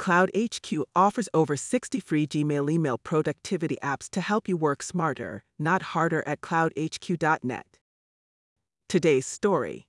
Cloud HQ offers over 60 free Gmail email productivity apps to help you work smarter, not harder at cloudhq.net. Today's story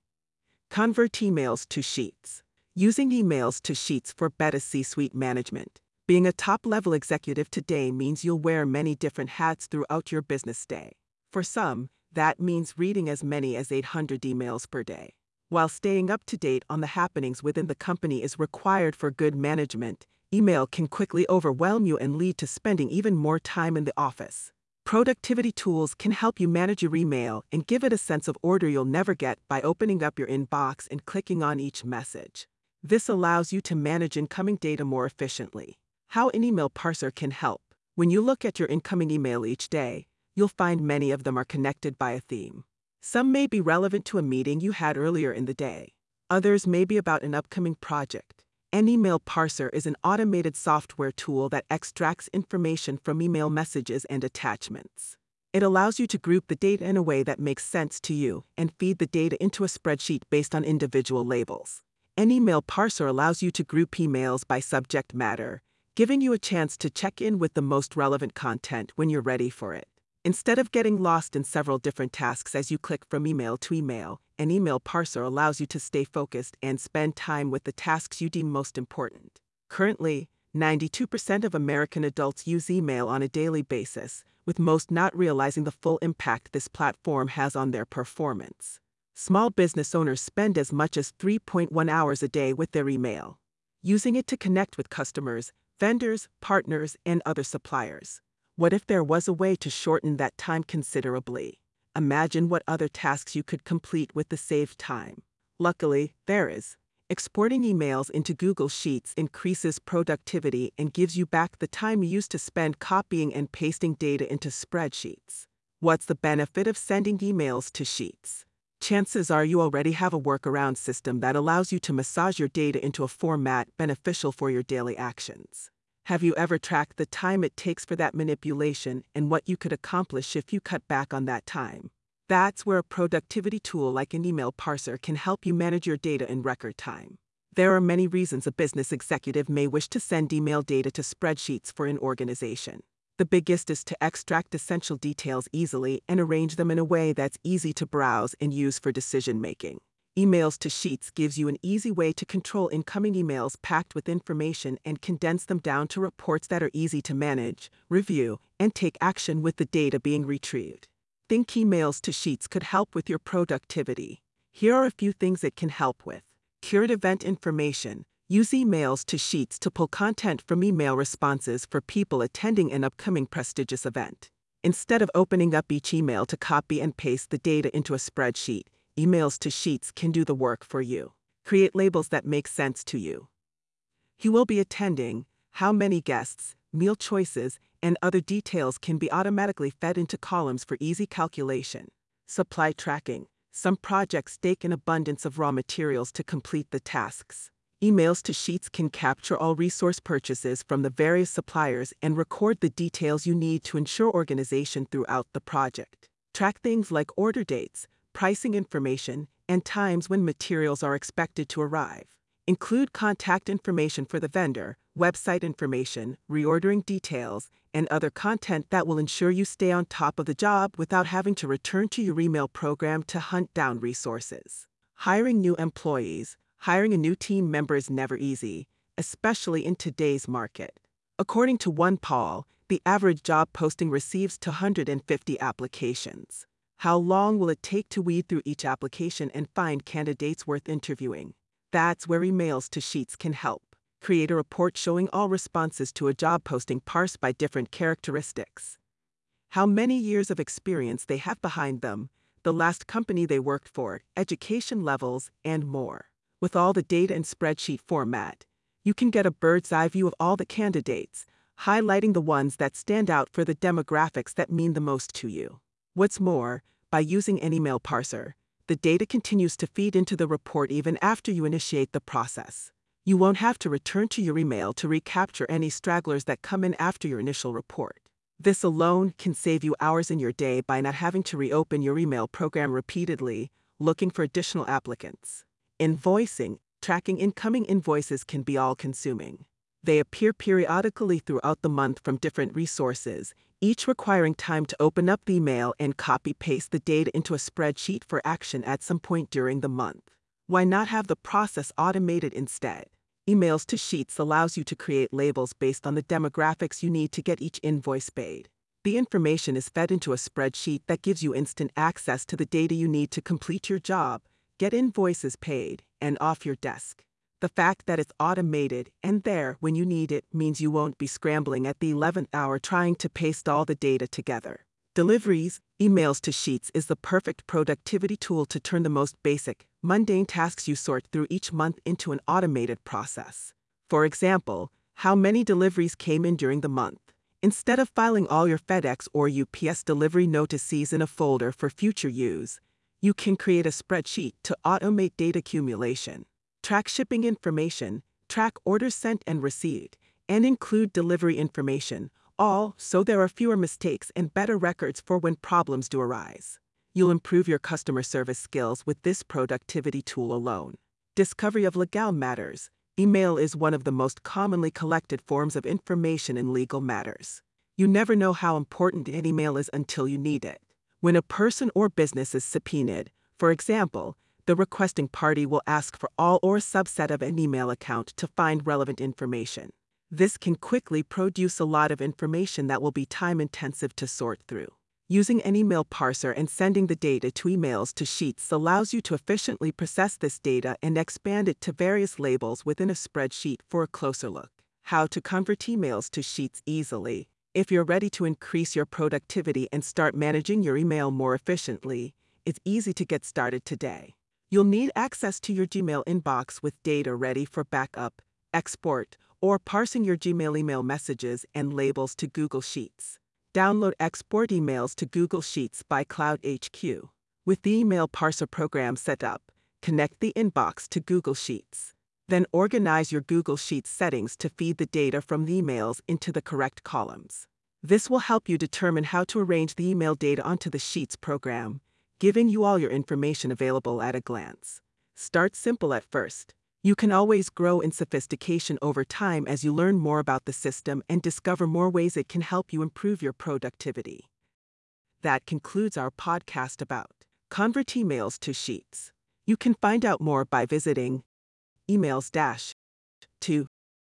Convert emails to Sheets. Using emails to Sheets for better C suite management. Being a top level executive today means you'll wear many different hats throughout your business day. For some, that means reading as many as 800 emails per day. While staying up to date on the happenings within the company is required for good management, email can quickly overwhelm you and lead to spending even more time in the office. Productivity tools can help you manage your email and give it a sense of order you'll never get by opening up your inbox and clicking on each message. This allows you to manage incoming data more efficiently. How an email parser can help. When you look at your incoming email each day, you'll find many of them are connected by a theme. Some may be relevant to a meeting you had earlier in the day. Others may be about an upcoming project. An email parser is an automated software tool that extracts information from email messages and attachments. It allows you to group the data in a way that makes sense to you and feed the data into a spreadsheet based on individual labels. An email parser allows you to group emails by subject matter, giving you a chance to check in with the most relevant content when you're ready for it. Instead of getting lost in several different tasks as you click from email to email, an email parser allows you to stay focused and spend time with the tasks you deem most important. Currently, 92% of American adults use email on a daily basis, with most not realizing the full impact this platform has on their performance. Small business owners spend as much as 3.1 hours a day with their email, using it to connect with customers, vendors, partners, and other suppliers. What if there was a way to shorten that time considerably? Imagine what other tasks you could complete with the saved time. Luckily, there is. Exporting emails into Google Sheets increases productivity and gives you back the time you used to spend copying and pasting data into spreadsheets. What's the benefit of sending emails to Sheets? Chances are you already have a workaround system that allows you to massage your data into a format beneficial for your daily actions. Have you ever tracked the time it takes for that manipulation and what you could accomplish if you cut back on that time? That's where a productivity tool like an email parser can help you manage your data in record time. There are many reasons a business executive may wish to send email data to spreadsheets for an organization. The biggest is to extract essential details easily and arrange them in a way that's easy to browse and use for decision making. Emails to Sheets gives you an easy way to control incoming emails packed with information and condense them down to reports that are easy to manage, review, and take action with the data being retrieved. Think emails to Sheets could help with your productivity. Here are a few things it can help with. Curate event information. Use emails to Sheets to pull content from email responses for people attending an upcoming prestigious event. Instead of opening up each email to copy and paste the data into a spreadsheet, emails to Sheets can do the work for you. Create labels that make sense to you. You will be attending, how many guests, meal choices, and other details can be automatically fed into columns for easy calculation. Supply tracking. Some projects take an abundance of raw materials to complete the tasks. Emails to Sheets can capture all resource purchases from the various suppliers and record the details you need to ensure organization throughout the project. Track things like order dates, pricing information, and times when materials are expected to arrive. Include contact information for the vendor, website information, reordering details, and other content that will ensure you stay on top of the job without having to return to your email program to hunt down resources. Hiring new employees. Hiring a new team member is never easy, especially in today's market. According to one poll, the average job posting receives 250 applications. How long will it take to weed through each application and find candidates worth interviewing? That's where emails to Sheets can help. Create a report showing all responses to a job posting parsed by different characteristics. How many years of experience they have behind them, the last company they worked for, education levels, and more. With all the data in spreadsheet format, you can get a bird's eye view of all the candidates, highlighting the ones that stand out for the demographics that mean the most to you. What's more, by using an email parser, the data continues to feed into the report even after you initiate the process. You won't have to return to your email to recapture any stragglers that come in after your initial report. This alone can save you hours in your day by not having to reopen your email program repeatedly, looking for additional applicants. Invoicing, tracking incoming invoices can be all consuming. They appear periodically throughout the month from different resources, each requiring time to open up the email and copy paste the data into a spreadsheet for action at some point during the month. Why not have the process automated instead? Emails to Sheets allows you to create labels based on the demographics you need to get each invoice paid. The information is fed into a spreadsheet that gives you instant access to the data you need to complete your job, get invoices paid, and off your desk. The fact that it's automated and there when you need it means you won't be scrambling at the 11th hour trying to paste all the data together. Deliveries, emails to sheets is the perfect productivity tool to turn the most basic, mundane tasks you sort through each month into an automated process. For example, how many deliveries came in during the month. Instead of filing all your FedEx or UPS delivery notices in a folder for future use, you can create a spreadsheet to automate data accumulation track shipping information, track orders sent and received, and include delivery information, all so there are fewer mistakes and better records for when problems do arise. You'll improve your customer service skills with this productivity tool alone. Discovery of legal matters. Email is one of the most commonly collected forms of information in legal matters. You never know how important an email is until you need it. When a person or business is subpoenaed, for example, the requesting party will ask for all or a subset of an email account to find relevant information. This can quickly produce a lot of information that will be time intensive to sort through. Using an email parser and sending the data to emails to sheets allows you to efficiently process this data and expand it to various labels within a spreadsheet for a closer look. How to convert emails to sheets easily. If you're ready to increase your productivity and start managing your email more efficiently, it's easy to get started today. You'll need access to your Gmail inbox with data ready for backup, export, or parsing your Gmail email messages and labels to Google Sheets. Download export emails to Google Sheets by Cloud HQ. With the email parser program set up, connect the inbox to Google Sheets. Then organize your Google Sheets settings to feed the data from the emails into the correct columns. This will help you determine how to arrange the email data onto the Sheets program giving you all your information available at a glance. Start simple at first. You can always grow in sophistication over time as you learn more about the system and discover more ways it can help you improve your productivity. That concludes our podcast about Convert Emails to Sheets. You can find out more by visiting emails to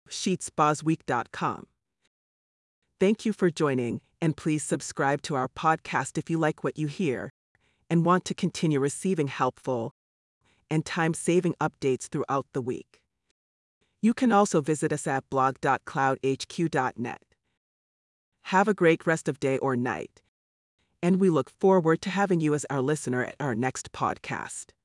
sheetsbosweek.com. Thank you for joining, and please subscribe to our podcast if you like what you hear and want to continue receiving helpful and time saving updates throughout the week. You can also visit us at blog.cloudhq.net. Have a great rest of day or night, and we look forward to having you as our listener at our next podcast.